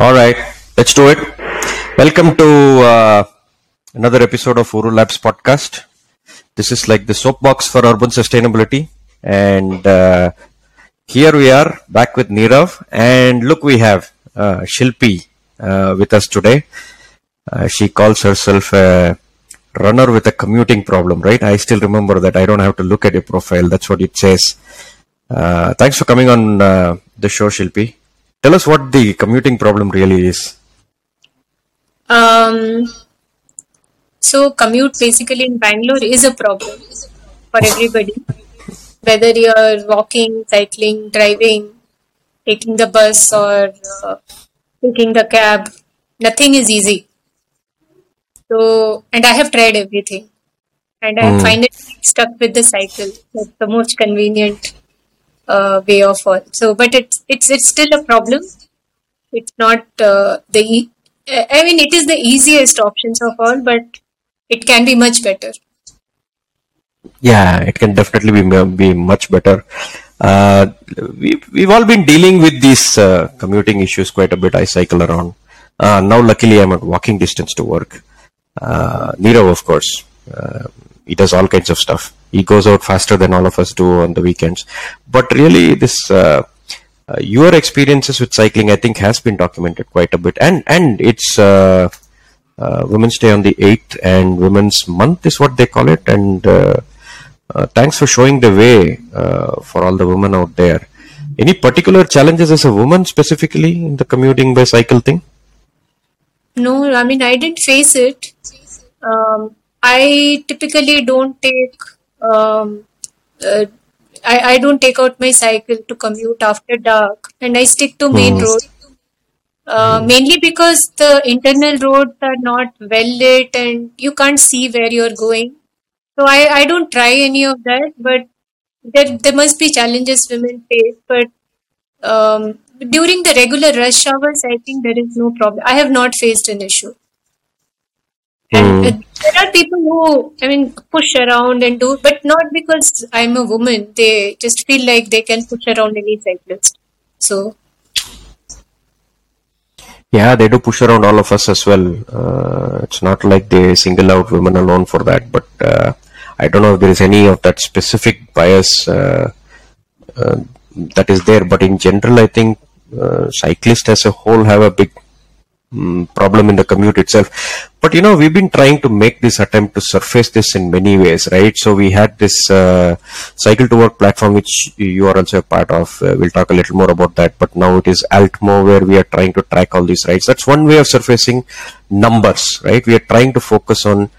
All right, let's do it. Welcome to uh, another episode of Ooru Labs podcast. This is like the soapbox for urban sustainability, and uh, here we are back with Nirav. And look, we have uh, Shilpi uh, with us today. Uh, she calls herself a runner with a commuting problem, right? I still remember that. I don't have to look at your profile. That's what it says. Uh, thanks for coming on the show, Shilpi. Tell us what the commuting problem really is. Um, so commute basically in Bangalore is a problem for everybody. Whether you're walking, cycling, driving, taking the bus, or uh, taking the cab, nothing is easy. So, and I have tried everything, and I Hmm. find it stuck with the cycle. That's the most convenient uh, way of all. So, but it's it's it's still a problem. It's not uh, the. E- I mean, it is the easiest options of all, but it can be much better. Yeah, it can definitely be be much better. Uh, we we've all been dealing with these uh, commuting issues quite a bit. I cycle around. Uh, now, luckily, I'm at walking distance to work. Uh, Nirav, of course, uh, he does all kinds of stuff. He goes out faster than all of us do on the weekends. But really, this uh, uh, your experiences with cycling, I think, has been documented quite a bit, and and it's. Uh, uh, Women's Day on the 8th and Women's Month is what they call it. And uh, uh, thanks for showing the way for all the women out there. Any particular challenges as a woman specifically in the commuting by cycle thing? No, I mean, I didn't face it. Um, I typically don't take. Um, uh, I, I don't take out my cycle to commute after dark, and I stick to main Hmm. road. Uh, mainly because the internal roads are not well lit and you can't see where you're going. So I, I don't try any of that, but there, there must be challenges women face. But um, during the regular rush hours, I think there is no problem. I have not faced an issue. And Hmm. uh, there are people who, I mean, push around and do, but not because I'm a woman. They just feel like they can push around any cyclist. So, Yeah, they do push around all of us as well. Uh, it's not like they single out women alone for that, but uh, I don't know if there is any of that specific bias uh, uh, that is there. But in general, I think uh, cyclists as a whole have a big mm, problem in the commute itself. But you know, we've been trying to make this attempt to surface this in many ways, right? So we had this uh, cycle to work platform, which you are also a part of. Uh, we'll talk a little more about that. But now it is Altmo, where we are trying to track all these rides. That's one way of surfacing numbers, right? We are trying to focus on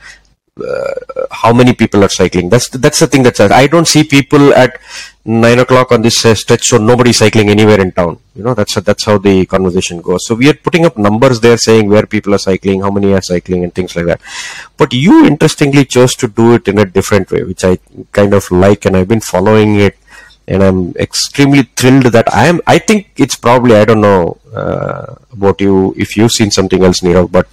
uh, how many people are cycling. That's the, that's the thing that's I don't see people at nine o'clock on this uh, stretch, so nobody cycling anywhere in town. You know, that's that's how the conversation goes. So we are putting up numbers there, saying where people are cycling, how many are cycling, and things like that. But you interestingly chose to do it in a different way, which I kind of like, and I've been following it. And I'm extremely thrilled that I am. I think it's probably I don't know uh, about you if you've seen something else, Nirav, but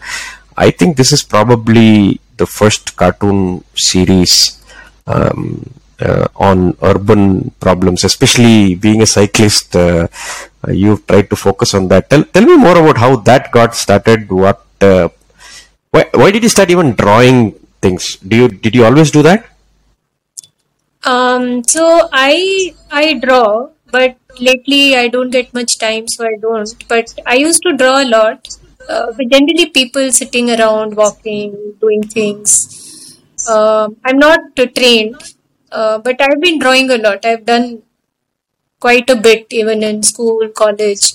I think this is probably the first cartoon series um, uh, on urban problems, especially being a cyclist. Uh, you've tried to focus on that. Tell, tell me more about how that got started. What? Uh, why, why did you start even drawing things? Do you did you always do that? um, so I I draw, but lately I don't get much time, so I don't. But I used to draw a lot. Uh, generally, people sitting around, walking, doing things. Um, I'm not uh, trained, uh, but I've been drawing a lot. I've done quite a bit, even in school, college.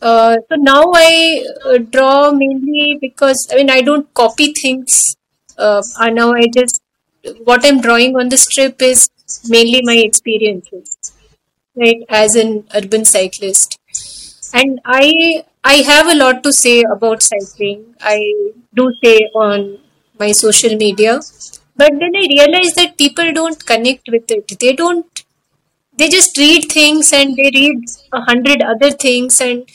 Uh, so now I uh, draw mainly because I mean I don't copy things. Uh, now I just what I'm drawing on the strip is mainly my experiences, right? As an urban cyclist, and I I have a lot to say about cycling. I do say on my social media, but then I realize that people don't connect with it. They don't they just read things and they read a hundred other things and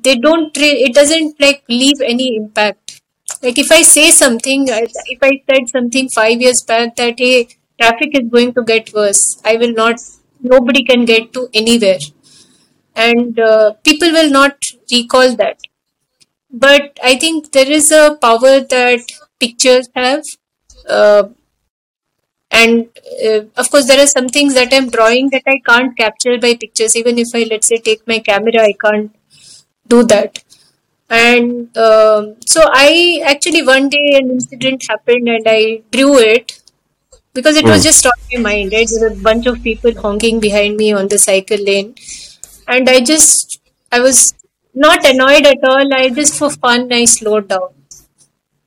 they don't it doesn't like leave any impact like if i say something if i said something 5 years back that hey traffic is going to get worse i will not nobody can get to anywhere and uh, people will not recall that but I think there is a power that pictures have. Uh, and uh, of course, there are some things that I'm drawing that I can't capture by pictures. Even if I, let's say, take my camera, I can't do that. And um, so I actually one day an incident happened and I drew it because it was Mm. just on my mind. Right? There were a bunch of people honking behind me on the cycle lane, and I just I was not annoyed at all. I just for fun I slowed down,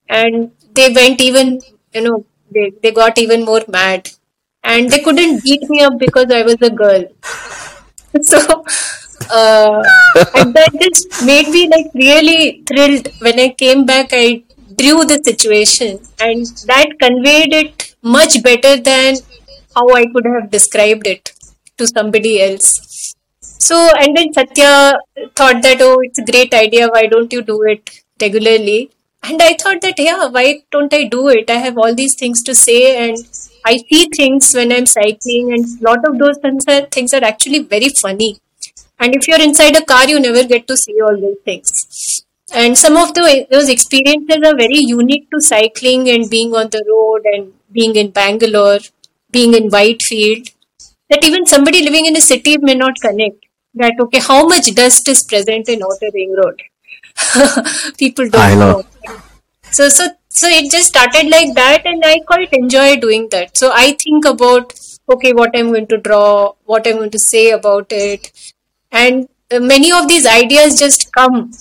and they went even you know they they got even more mad, and they couldn't beat me up because I was a girl. So uh, and that just made me like really thrilled when I came back. I drew the situation, and that conveyed it much better than how I could have described it to somebody else. So, and then Satya thought that, oh, it's a great idea. Why don't you do it regularly? And I thought that, yeah, why don't I do it? I have all these things to say, and I see things when I'm cycling, and a lot of those things are, things are actually very funny. And if you're inside a car, you never get to see all those things. And some of the, those experiences are very unique to cycling and being on the road and being in Bangalore, being in Whitefield, that even somebody living in a city may not connect. That, okay, how much dust is present in Outer Ring Road? People don't know. know. So, so, so it just started like that, and I quite enjoy doing that. So I think about okay, what I'm going to draw, what I'm going to say about it, and many of these ideas just come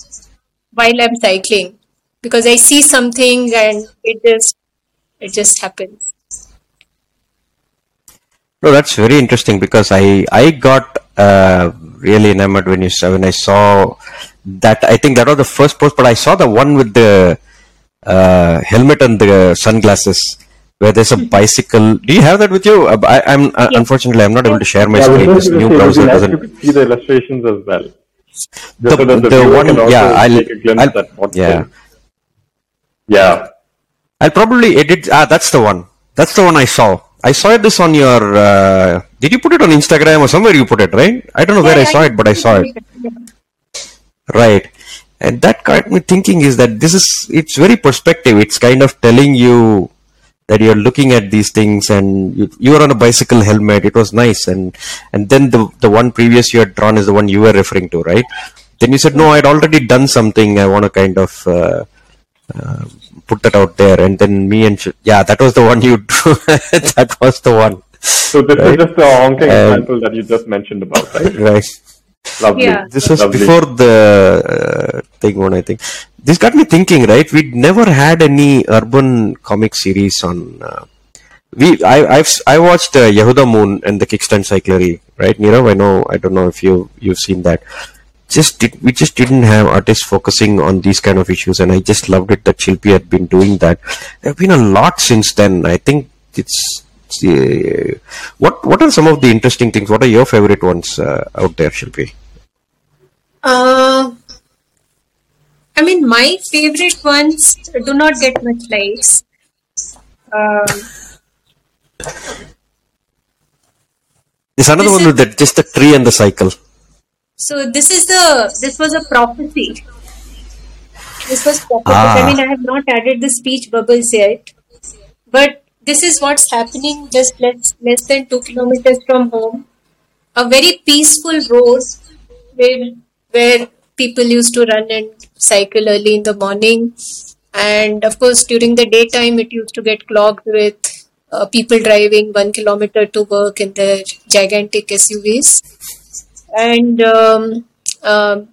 while I'm cycling because I see something and it just it just happens. No, that's very interesting because I I got uh, really enamored when you saw when I saw that. I think that was the first post, but I saw the one with the uh, helmet and the sunglasses where there's a bicycle. Do you have that with you? Uh, I, I'm uh, Yeah. unfortunately I'm not able to share my Yeah, screen. going This to new say, browser doesn't. to see the illustrations as well. Just The, so the, the one, yeah, I'll, take a glimpse I'll, at yeah. there. Yeah. I'll probably edit. Ah, that's the one. That's the one I saw. I saw this on your. Uh, did you put it on Instagram or somewhere? You put it, right? I don't know where I saw it, but I saw it. Right. And that got me thinking is that this is. It's very perspective. It's kind of telling you that you're looking at these things and you, you were on a bicycle helmet. It was nice. And and then the the one previous you had drawn is the one you were referring to, right? Then you said no, I'd already done something. I want to kind of. Uh, uh, put that out there and then me and Sh- yeah that was the one you drew that was the one So this Right. is just a honking Um, example that you just mentioned about, right? right Lovely. Yeah. this was Lovely. before the uh, thing one i think this got me thinking right we'd never had any urban comic series on uh, we I, I've I watched uh, Yehuda Moon and the Kickstand Cyclery, right? Nirav, I know I don't know if you you've seen that. Just did, we just didn't have artists focusing on these kind of issues, and I just loved it that Shilpi had been doing that. There have been a lot since then. I think it's. What what are some of the interesting things? What are your favorite ones uh, out there, Shilpi? Uh, I mean, my favorite ones do not get much likes. Um, There's another one is- with that just the tree and the cycle. so this is the this was a prophecy. This was prophecy. Ah. I mean, I have not added the speech bubbles yet, but this is what's happening just less less than two kilometers from home. A very peaceful road where where people used to run and cycle early in the morning, and of course during the daytime it used to get clogged with uh, people driving one kilometer to work in their gigantic SUVs and um, um,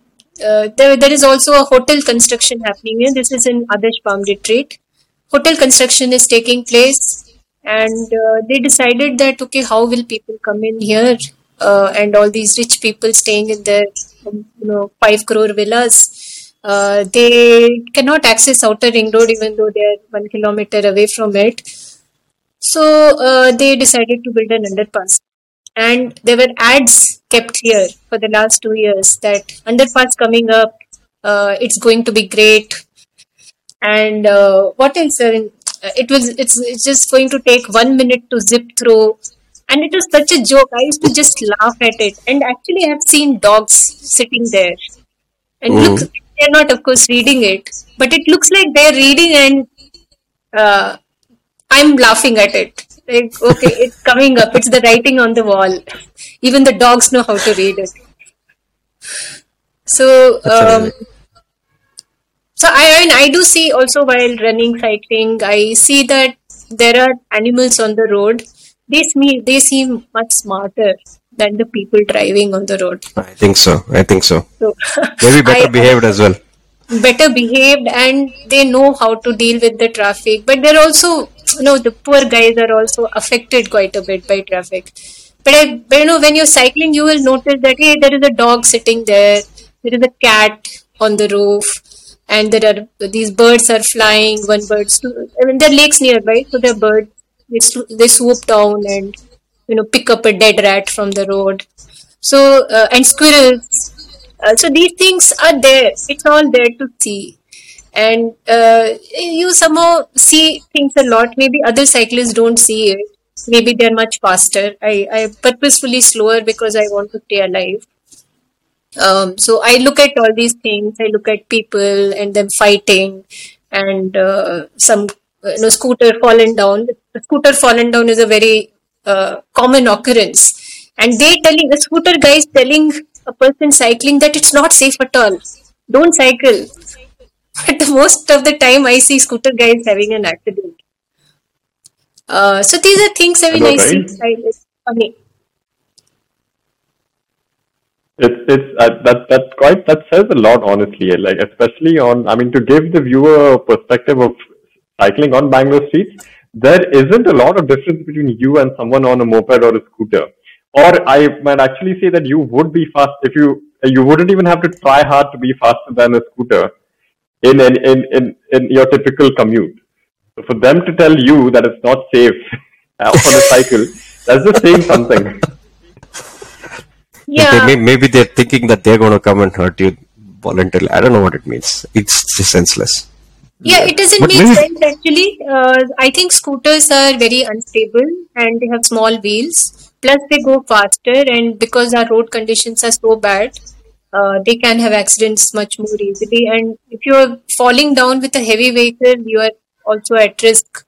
uh, there, there is also a hotel construction happening here. This is in Adarsh Palm Retreat. Hotel construction is taking place, and uh, they decided that okay, how will people come in here? Uh, and all these rich people staying in their, um, you know, five crore villas, uh, they cannot access outer ring road even though they are one kilometer away from it. So uh, they decided to build an underpass and there were ads kept here for the last two years that underpass coming up uh, it's going to be great and uh, what else uh, it was it's, it's just going to take one minute to zip through and it was such a joke i used to just laugh at it and actually i've seen dogs sitting there and look they're not, of course, reading it, but it looks like they're reading and uh, I'm laughing at it. Like, okay, it's coming up. It's the writing on the wall. Even the dogs know how to read it. So, um, so I, mean, I do see also while running, cycling, I see that there are animals on the road. They seem, they seem much smarter than the people driving on the road. I think so. I think so. So Maybe better I- behaved as well. better behaved and they know how to deal with the traffic but they're also you know the poor guys are also affected quite a bit by traffic but, I, but you know when you're cycling you will notice that hey there is a dog sitting there there is a cat on the roof and there are these birds are flying one bird i mean there are lakes nearby so there are birds they, they swoop down and you know pick up a dead rat from the road so uh, and squirrels uh, so these things are there. It's all there to see. And uh, you somehow see things a lot. Maybe other cyclists don't see it. Maybe they're much faster. I, I purposefully slower because I want to stay alive. Um, so I look at all these things. I look at people and them fighting, and uh, some you know scooter fallen down. The scooter fallen down is a very uh, common occurrence, and they telling the scooter guys telling a person cycling that it's not safe at all. Don't cycle. But most of the time, I see scooter guys having an accident. Uh, so these are things I mean I see. I. It's it's uh, that that's quite that says a lot honestly. Like especially on I mean to give the viewer a perspective of cycling on Bangalore streets, there isn't a lot of difference between you and someone on a moped or a scooter. Or I might actually say that you would be fast if you you wouldn't even have to try hard to be faster than a scooter in in in in, in your typical commute. So for them to tell you that it's not safe on a cycle, that's just saying something. Yeah. They may, maybe they're thinking that they're going to come and hurt you voluntarily. I don't know what it means. It's senseless. Yeah, it doesn't But make maybe- sense actually. Uh, I think scooters are very unstable and they have small wheels. Plus, they go faster, and because our road conditions are so bad, uh, they can have accidents much more easily. And if you're falling down with a heavy vehicle, you are also at risk.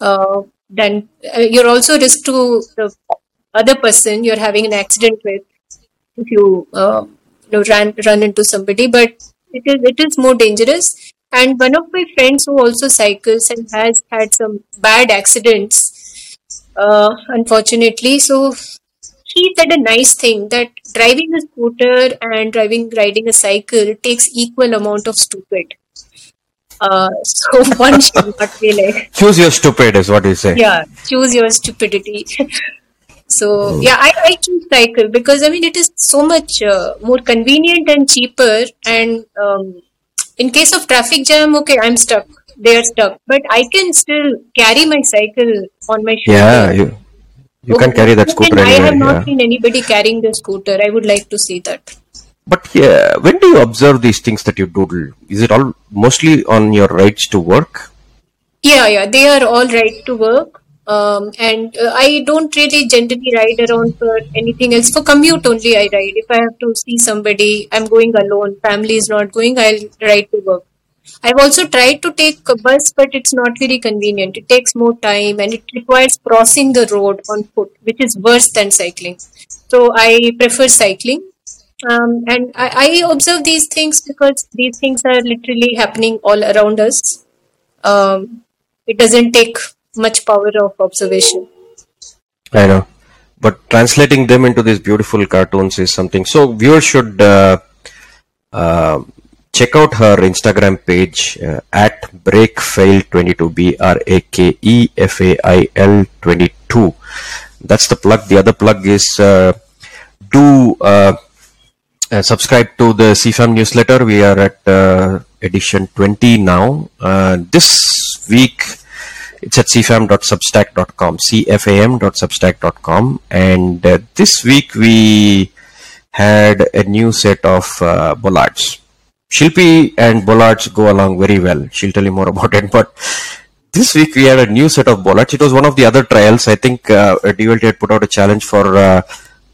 Uh, then uh, you're also risk to the other person you're having an accident with if you uh, you know ran run into somebody but it is it is more dangerous. And one of my friends who also cycles and has had some bad accidents uh, unfortunately so he said a nice thing that driving a scooter and driving riding a cycle takes equal amount of stupid. Uh, so one should not be like Choose your stupid, is what you say. yeah choose your stupidity so yeah I, I choose cycle because i mean it is so much uh, more convenient and cheaper and um, in case of traffic jam okay i'm stuck they are stuck but i can still carry my cycle on my shoulder Yeah, you, you can carry that scooter then i have not Yeah. seen anybody carrying the scooter i would like to see that But yeah, when do you observe these things that you doodle? Is it all mostly on your rides to work? Yeah, yeah, they are all right to work. Um, and uh, I don't really generally ride around for anything else. For commute only, I ride. If I have to see somebody, I'm going alone. Family is not going. I'll ride to work. I've also tried to take a bus, but it's not very convenient. It takes more time and it requires crossing the road on foot, which is worse than cycling. So I prefer cycling. Um, and I, I observe these things because these things are literally happening all around us um, it doesn't take much power of observation. I know. But translating them into these beautiful cartoons is something. So viewers should uh, uh, check out her Instagram page uh, at brakefail22 b r a k e f a i l 22. That's the plug. The other plug is uh, do uh, uh, subscribe to the CFAM newsletter. We are at edition 20 now. This week it's at cfam.substack.com, cfam.substack.com. And uh, this week we had a new set of uh, bollards. Shilpi and bollards go along very well. She'll tell you more about it. But this week we had a new set of bollards. It was one of the other trials. I think uh, DULT had put out a challenge for uh,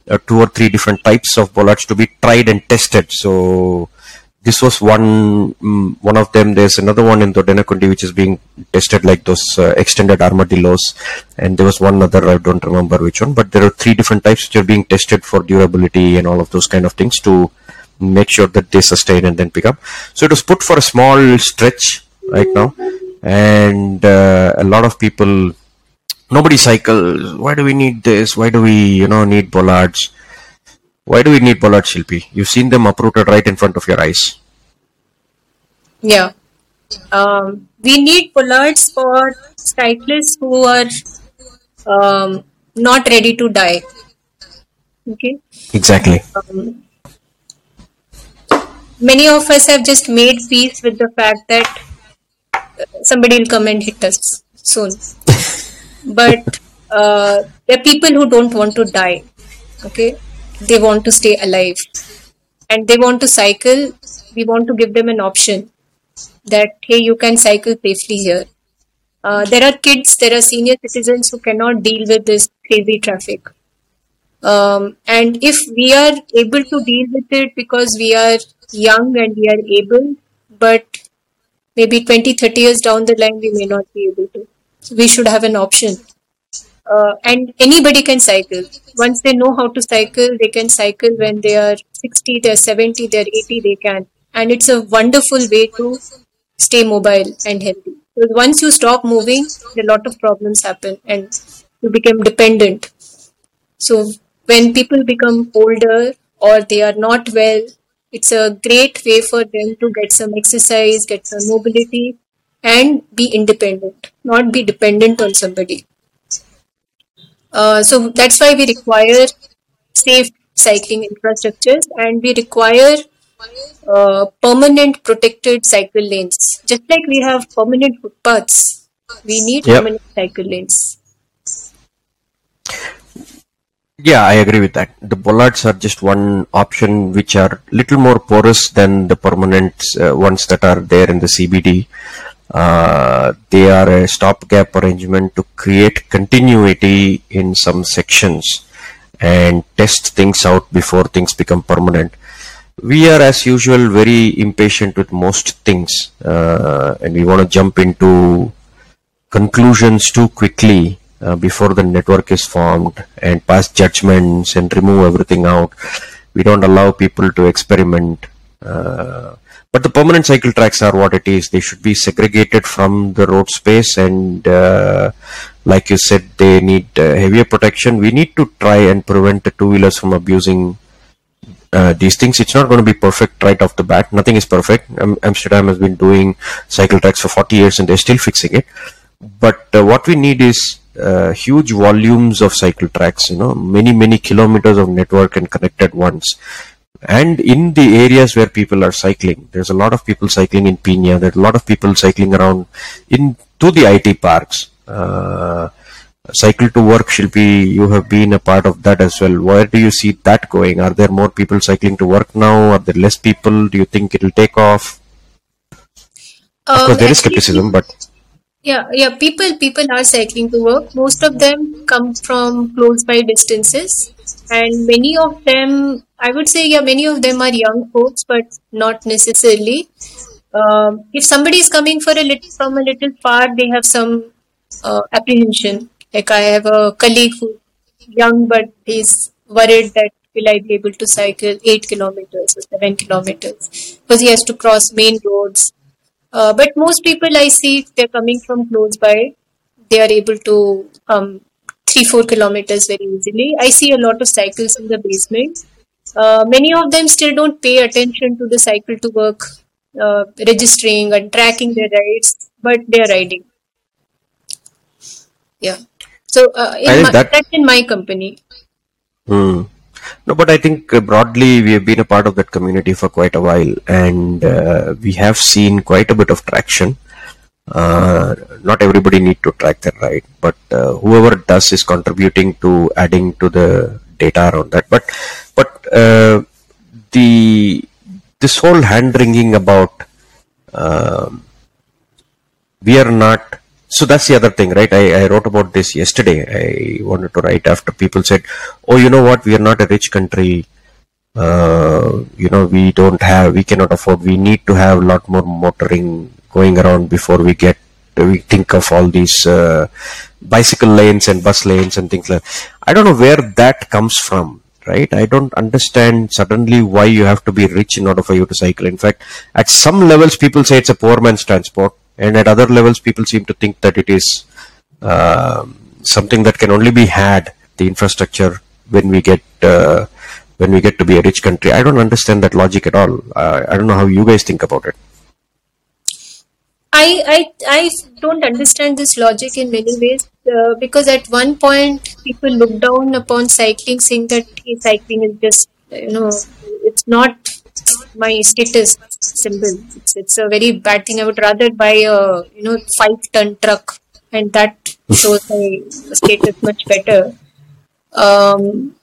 uh, two or three different types of bollards to be tried and tested. So this was one mm, one of them. There's another one in Doddanekundi which is being tested like those uh, extended armadillos, and there was one other I don't remember which one, but there are three different types which are being tested for durability and all of those kind of things to make sure that they sustain and then pick up. So it was put for a small stretch right now, and uh, a lot of people. Nobody cycles. Why do we need this? Why do we, you know, need bollards? Why do we need bollards, Shilpi? You've seen them uprooted right in front of your eyes. Yeah. Um, we need bollards for cyclists who are um, not ready to die. Okay. Exactly. Um, many of us have just made peace with the fact that uh, somebody will come and hit us soon. but uh, there are people who don't want to die. Okay. They want to stay alive. And they want to cycle. We want to give them an option that, hey, you can cycle safely here. Uh, there are kids, there are senior citizens who cannot deal with this crazy traffic. Um, and if we are able to deal with it because we are young and we are able, but maybe 20, 30 years down the line, we may not be able to. So we should have an option. Uh, and anybody can cycle. Once they know how to cycle, they can cycle when they are 60, they're 70, they're 80, they can. And it's a wonderful way to stay mobile and healthy. Because once you stop moving, a lot of problems happen and you become dependent. So when people become older or they are not well, it's a great way for them to get some exercise, get some mobility, and be independent, not be dependent on somebody. Uh, so that's why we require safe cycling infrastructures and we require uh, permanent protected cycle lanes. Just like we have permanent footpaths, we need Yep. permanent cycle lanes. Yeah, I agree with that. The bollards are just one option which are little more porous than the permanent uh, ones that are there in the CBD. Uh, they are a stopgap arrangement to create continuity in some sections and test things out before things become permanent. We are, as usual, very impatient with most things, uh, and we want to jump into conclusions too quickly uh, before the network is formed and pass judgments and remove everything out. We don't allow people to experiment. Uh, but the permanent cycle tracks are what it is. They should be segregated from the road space, and uh, like you said, they need uh, heavier protection. We need to try and prevent the two wheelers from abusing uh, these things. It's not going to be perfect right off the bat. Nothing is perfect. Am- Amsterdam has been doing cycle tracks for 40 years and they're still fixing it. But uh, what we need is uh, huge volumes of cycle tracks, you know, many, many kilometers of network and connected ones. And in the areas where people are cycling, there's a lot of people cycling in Peenya, there's a lot of people cycling around in to the IT parks. Uh, cycle to work should be you have been a part of that as well where do you see that going are there more people cycling to work now are there less people do you think it'll take off of Um, course there is skepticism but Yeah, yeah. People people are cycling to work. Most of them come from close by distances, and many of them, I would say, yeah, many of them are young folks, but not necessarily. Um, if somebody is coming for a little from a little far, they have some uh, apprehension. Like I have a colleague who young, but he's worried that will I be able to cycle eight kilometers or seven kilometers because he has to cross main roads uh, but most people I see, they're coming from close by. They are able to come three, four kilometers very easily. I see a lot of cycles in the basement. Uh, many of them still don't pay attention to the cycle to work, uh, registering and tracking their rides, but they're riding. Yeah. So uh, in my, that- that's in my company. Hmm. No, but I think uh, broadly we have been a part of that community for quite a while, and uh, we have seen quite a bit of traction. Uh, not everybody need to track their ride, but uh, whoever does is contributing to adding to the data around that. But but uh, the this whole hand wringing about um, we are not so that's the other thing right? I, I wrote about this yesterday. I wanted to write after people said oh you know what? We are not a rich country. Uh, you know we don't have we cannot afford we need to have a lot more motoring going around before we get we think of all these uh, bicycle lanes and bus lanes and things like that. i don't know where that comes from right? I don't understand suddenly why you have to be rich in order for you to cycle. In fact at some levels people say it's a poor man's transport and at other levels people seem to think that it is um something that can only be had the infrastructure when we get uh, when we get to be a rich country. I don't understand that logic at all. Uh, i don't know how you guys think about it I, I I don't understand this logic in many ways uh, because at one point people look down upon cycling, saying that cycling is just you know it's not my status symbol. It's, it's a very bad thing. I would rather buy a you know five ton truck, and that shows my status much better. Um,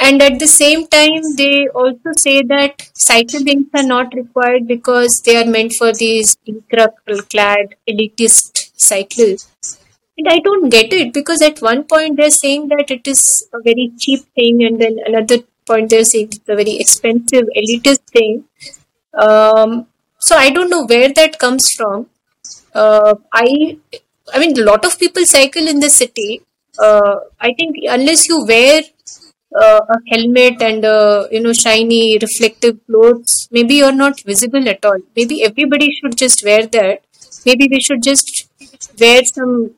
and at the same time, they also say that cycle lanes are not required because they are meant for these clad elitist cyclists. And I don't get it because at one point they're saying that it is a very cheap thing, and then another point they're saying it's a very expensive elitist thing. Um, so I don't know where that comes from. Uh, I, I mean, a lot of people cycle in the city. Uh, I think unless you wear uh, a helmet and uh, you know shiny reflective clothes. Maybe you're not visible at all. Maybe everybody should just wear that. Maybe we should just wear some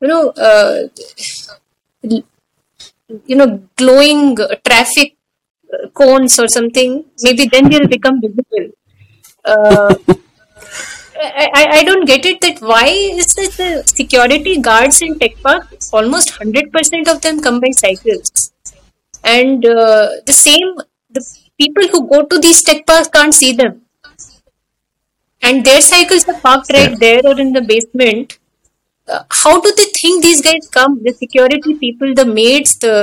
you know uh, you know glowing traffic uh, cones or something. Maybe then they'll become visible. Uh, I, I, I don't get it that why is the security guards in tech park? Almost 100% of them come by cycles and uh, the same the people who go to these tech parks can't see them. And their cycles are parked right Yeah. there or in the basement. Uh, how do they think these guys come? The security people the maids the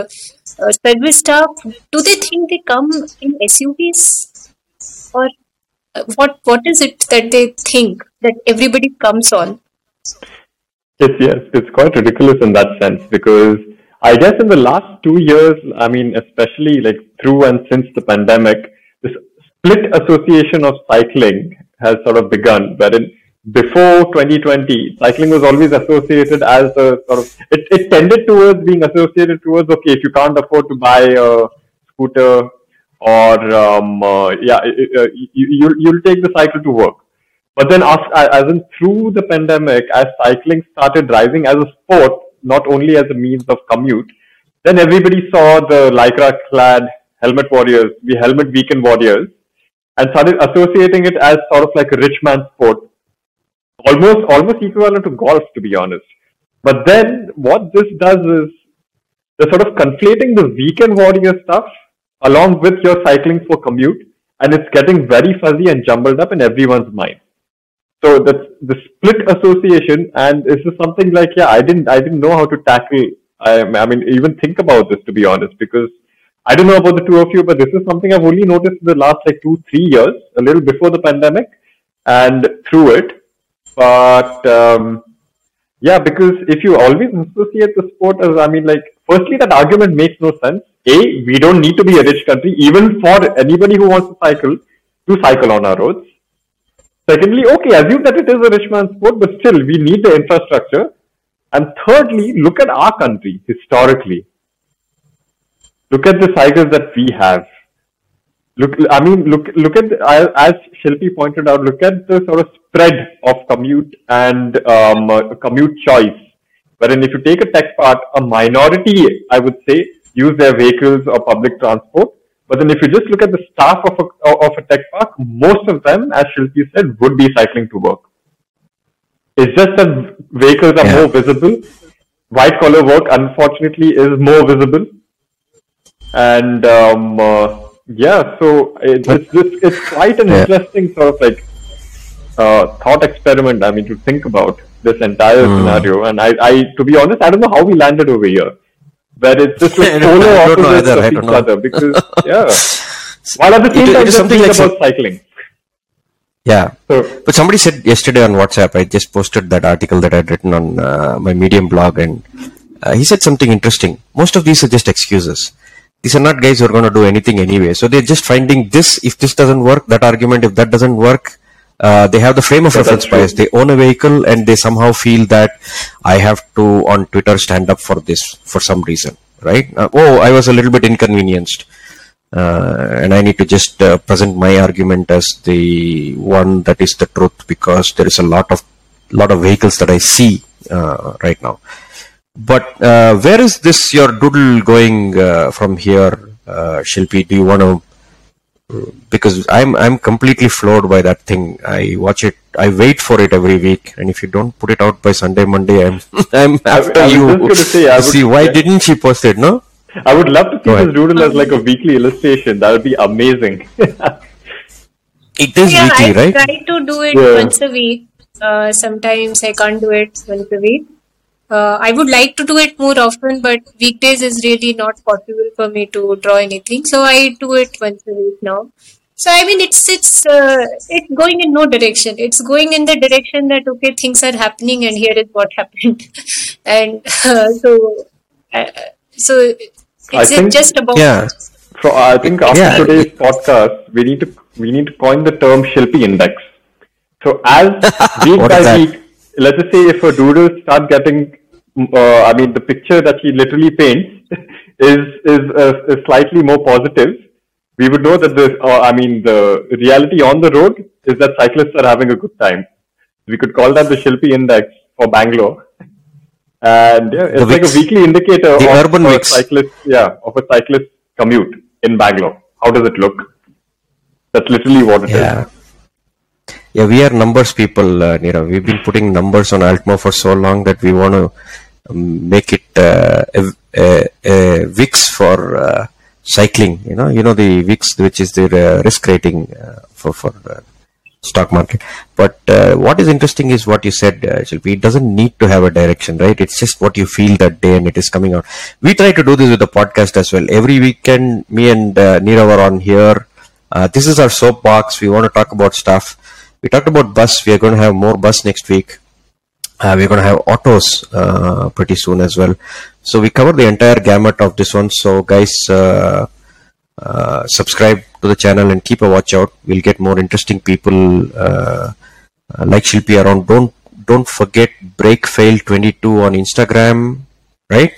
uh, service staff do they think they come in suvs or uh, what what is it that they think that everybody comes on? It's yes, it's quite ridiculous in that sense because I guess in the last two years, I mean, especially like through and since the pandemic, this split association of cycling has sort of begun. Wherein before 2020, cycling was always associated as a sort of it, it tended towards being associated towards okay, if you can't afford to buy a scooter or um, uh, yeah, uh, you, you'll you'll take the cycle to work. But then, as, as in through the pandemic, as cycling started rising as a sport, not only as a means of commute, then everybody saw the lycra-clad helmet warriors, the helmet weekend warriors, and started associating it as sort of like a rich man's sport, almost almost equivalent to golf, to be honest. But then, what this does is they're sort of conflating the weekend warrior stuff along with your cycling for commute, and it's getting very fuzzy and jumbled up in everyone's mind. So that's the split association, and this is something like yeah, I didn't I didn't know how to tackle. I, I mean, even think about this to be honest, because I don't know about the two of you, but this is something I've only noticed in the last like two three years, a little before the pandemic, and through it. But um, yeah, because if you always associate the sport as, I mean, like, firstly, that argument makes no sense. A, we don't need to be a rich country, even for anybody who wants to cycle, to cycle on our roads. Secondly, okay, assume that it is a rich man's sport, but still, we need the infrastructure. And thirdly, look at our country historically. Look at the cycles that we have. Look, I mean, look, look at as Shilpi pointed out. Look at the sort of spread of commute and um, commute choice. Wherein, if you take a tech part, a minority, I would say, use their vehicles or public transport. But then, if you just look at the staff of a of a tech park, most of them, as Shilpi said, would be cycling to work. It's just that vehicles are Yeah. more visible. White collar work, unfortunately, is more visible and um, uh, yeah, so it, it's it's quite an Yeah. interesting sort of like uh, thought experiment. I mean, to think about this entire Hmm. scenario, and I, I, to be honest, I don't know how we landed over here, where it's just like polar I don't know opposites either, of each know. other. Because yeah, while at the same It- time it is just something like about some- cycling. Yeah. So But somebody said yesterday on WhatsApp, I just posted that article that I'd written on uh, my Medium blog, and uh, he said something interesting. Most of these are just excuses. these are not guys who are going to do anything anyway. So they're just finding this. If this doesn't work, that argument. If that doesn't work, uh, they have the frame of Yeah, reference bias. They own a vehicle and they somehow feel that I have to on Twitter stand up for this for some reason, right? Uh, oh, I was a little bit inconvenienced. Uh, and I need to just uh, present my argument as the one that is the truth because there is a lot of lot of vehicles that I see uh, right now. But uh, where is this your doodle going uh, from here, uh, Shilpi? Do you want to? Because I'm I'm completely floored by that thing. I watch it. I wait for it every week, and if you don't put it out by Sunday, Monday, I'm I'm after I was you. just say, I would- See, why yeah. didn't she post it? No. I would love to see Go ahead. this doodle as like a weekly illustration. That would be amazing. It is yeah, weekly, I right? try to do it Yeah. once a week. Uh, sometimes I can't do it once a week. Uh, I would like to do it more often, but weekdays is really not possible for me to draw anything. So I do it once a week now. So I mean, it's it's uh, it's going in no direction. It's going in the direction that okay, things are happening, and here is what happened, and uh, so uh, so I it's think- just about Yeah. So I think after Yeah. today's podcast, we need to we need to coin the term Shilpi Index. So as week What by week, let's just say if a doodle start getting, uh, I mean, the picture that he literally paints is is, uh, is slightly more positive. We would know that the, uh, I mean, the reality on the road is that cyclists are having a good time. We could call that the Shilpi Index for Bangalore. And yeah, it's The like a weekly indicator The of urban a cyclist, yeah, of a cyclist commute in Bangalore. How does it look? That's literally what it is. Yeah. Yeah, we are numbers people, uh, Nirav. We've been putting numbers on Altmo for so long that we want to make it uh, a, a, a for uh, cycling. You know, you know the VIX, which is the uh, risk rating uh, for for uh, stock market. But uh, what is interesting is what you said, uh, Shilpi. It doesn't need to have a direction, right? It's just what you feel that day, and it is coming out. We try to do this with the podcast as well. Every weekend, me and uh, Nirav are on here. This is our soapbox. We want to talk about stuff. We talked about bus. We are going to have more bus next week. Uh, we're going to have autos uh, pretty soon as well. So we cover the entire gamut of this one. So guys, uh, uh, subscribe to the channel and keep a watch out. We'll get more interesting people uh, uh, like Shilpi around. Don't don't forget Brake Fail 22 on Instagram, right?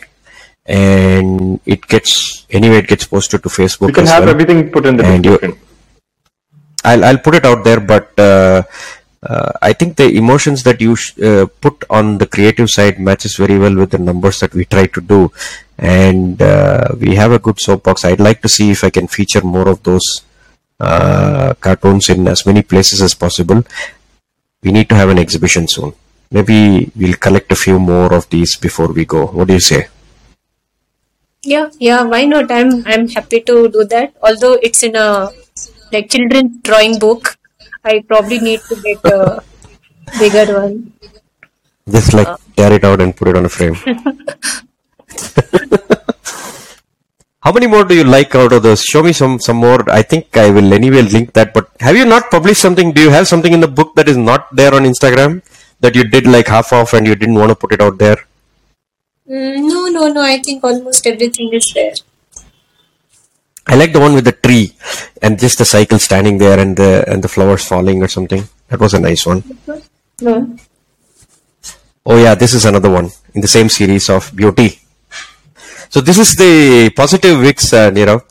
And it gets anyway. It gets posted to Facebook. We can have well. everything put in the And you- description. I'll I'll put it out there, but uh, I think the emotions that you sh- uh, put on the creative side matches very well with the numbers that we try to do, and uh, we have a good soapbox. I'd like to see if I can feature more of those uh, cartoons in as many places as possible. We need to have an exhibition soon. Maybe we'll collect a few more of these before we go. What do you say? Yeah, yeah, why not? I'm I'm happy to do that. Although it's in a like children's drawing book, I probably need to get a bigger one. Just like tear it out and put it on a frame. How many more do you like out of those? Show me some some more. I think I will anyway link that. But have you not published something? Do you have something in the book that is not there on Instagram that you did like half off and you didn't want to put it out there? Mm, no, no, no. I think almost everything is there. I like the one with the tree and just the cycle standing there and the and the flowers falling or something. That was a nice one. No. Oh yeah, this is another one in the same series of beauty. So this is the positive Vix, uh, Nirav,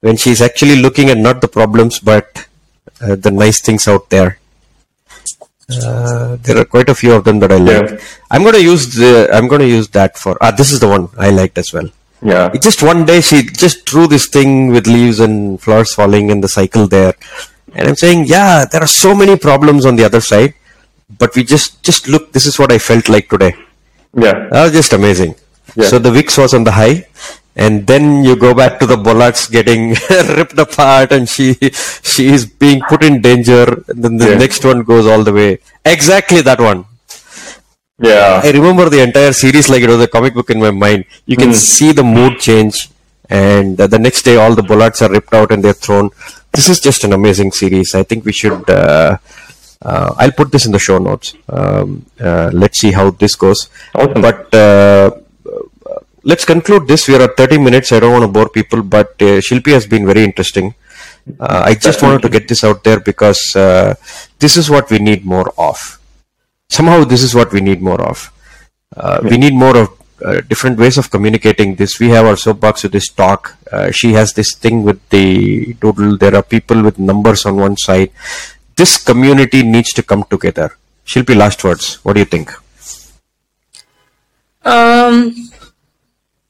when she's actually looking at not the problems but uh, the nice things out there. Uh, there are quite a few of them that I like. Yeah. I'm going to use the. I'm going to use that for. Ah, this is the one I liked as well. Yeah. It just one day she just drew this thing with leaves and flowers falling and the cycle there, and I'm saying, yeah, there are so many problems on the other side, but we just just look. This is what I felt like today. Yeah. That was just amazing. Yeah. So the Vix was on the high, and then you go back to the bollards getting ripped apart, and she she is being put in danger. And then the Yeah. next one goes all the way. Exactly that one. Yeah. I remember the entire series like it was a comic book in my mind. You can see the mood change, and uh, the next day all the bollards are ripped out and they're thrown. This is just an amazing series. I think we should. Uh, uh, I'll put this in the show notes. Um, uh, let's see how this goes. Awesome. But uh, let's conclude this. We are at 30 minutes. I don't want to bore people, but uh, Shilpi has been very interesting. Uh, I just wanted to get this out there because uh, this is what we need more of. Somehow, this is what we need more of. Uh, We need more of uh, different ways of communicating this. We have our soapbox with this talk. Uh, she has this thing with the doodle. There are people with numbers on one side. This community needs to come together. Shilpi, last words. What do you think? Um,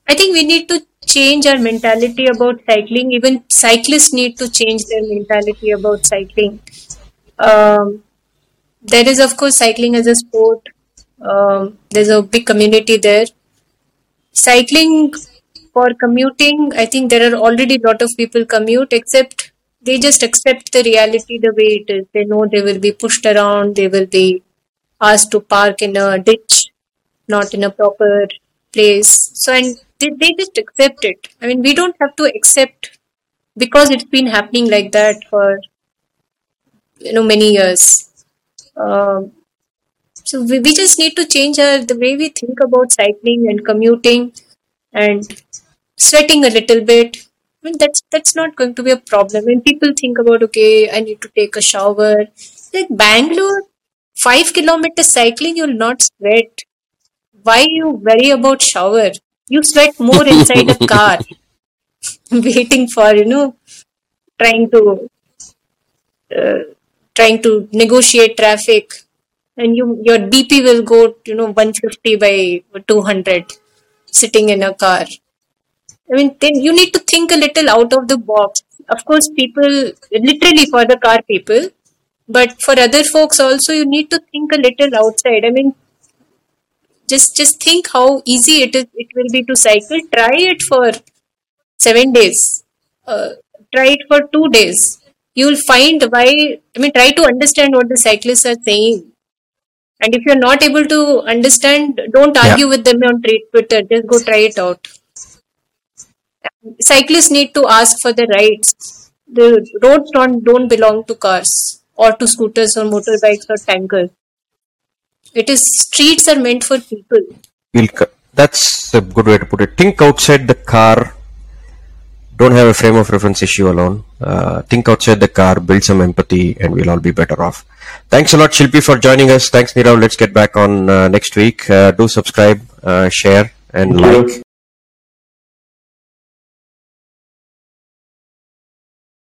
I think we need to change our mentality about cycling. Even cyclists need to change their mentality about cycling. Um, there is, of course, cycling as a sport. Um, there's a big community there. Cycling for commuting, I think there are already a lot of people commute, except they just accept the reality the way it is. They know they will be pushed around, they will be asked to park in a ditch, not in a proper place. So, and they, they just accept it. I mean, we don't have to accept because it's been happening like that for you know many years. Um, so we, we just need to change our the way we think about cycling and commuting and sweating a little bit. I mean that's that's not going to be a problem. When people think about okay, I need to take a shower, like Bangalore, five kilometer cycling, you'll not sweat. Why you worry about shower? You sweat more inside a car, waiting for you know, trying to uh, trying to negotiate traffic and you your bp will go you know 150 by 200 sitting in a car. I mean then you need to think a little out of the box. Of course people literally for the car people but for other folks also you need to think a little outside. I mean just just think how easy it is it will be to cycle. Try it for 7 days. Uh, try it for 2 days you'll find why i mean try to understand what the cyclists are saying and if you're not able to understand don't Yeah. argue with them on twitter just go try it out cyclists need to ask for the rights the roads don't don't belong to cars or to scooters or motorbikes or tankers it is streets are meant for people that's a good way to put it. Think outside the car. Don't have a frame of reference issue alone. Uh, think outside the car, build some empathy, and we'll all be better off. Thanks a lot, Shilpi, for joining us. Thanks, Nirav. Let's get back on uh, next week. Uh, do subscribe, uh, share, and like.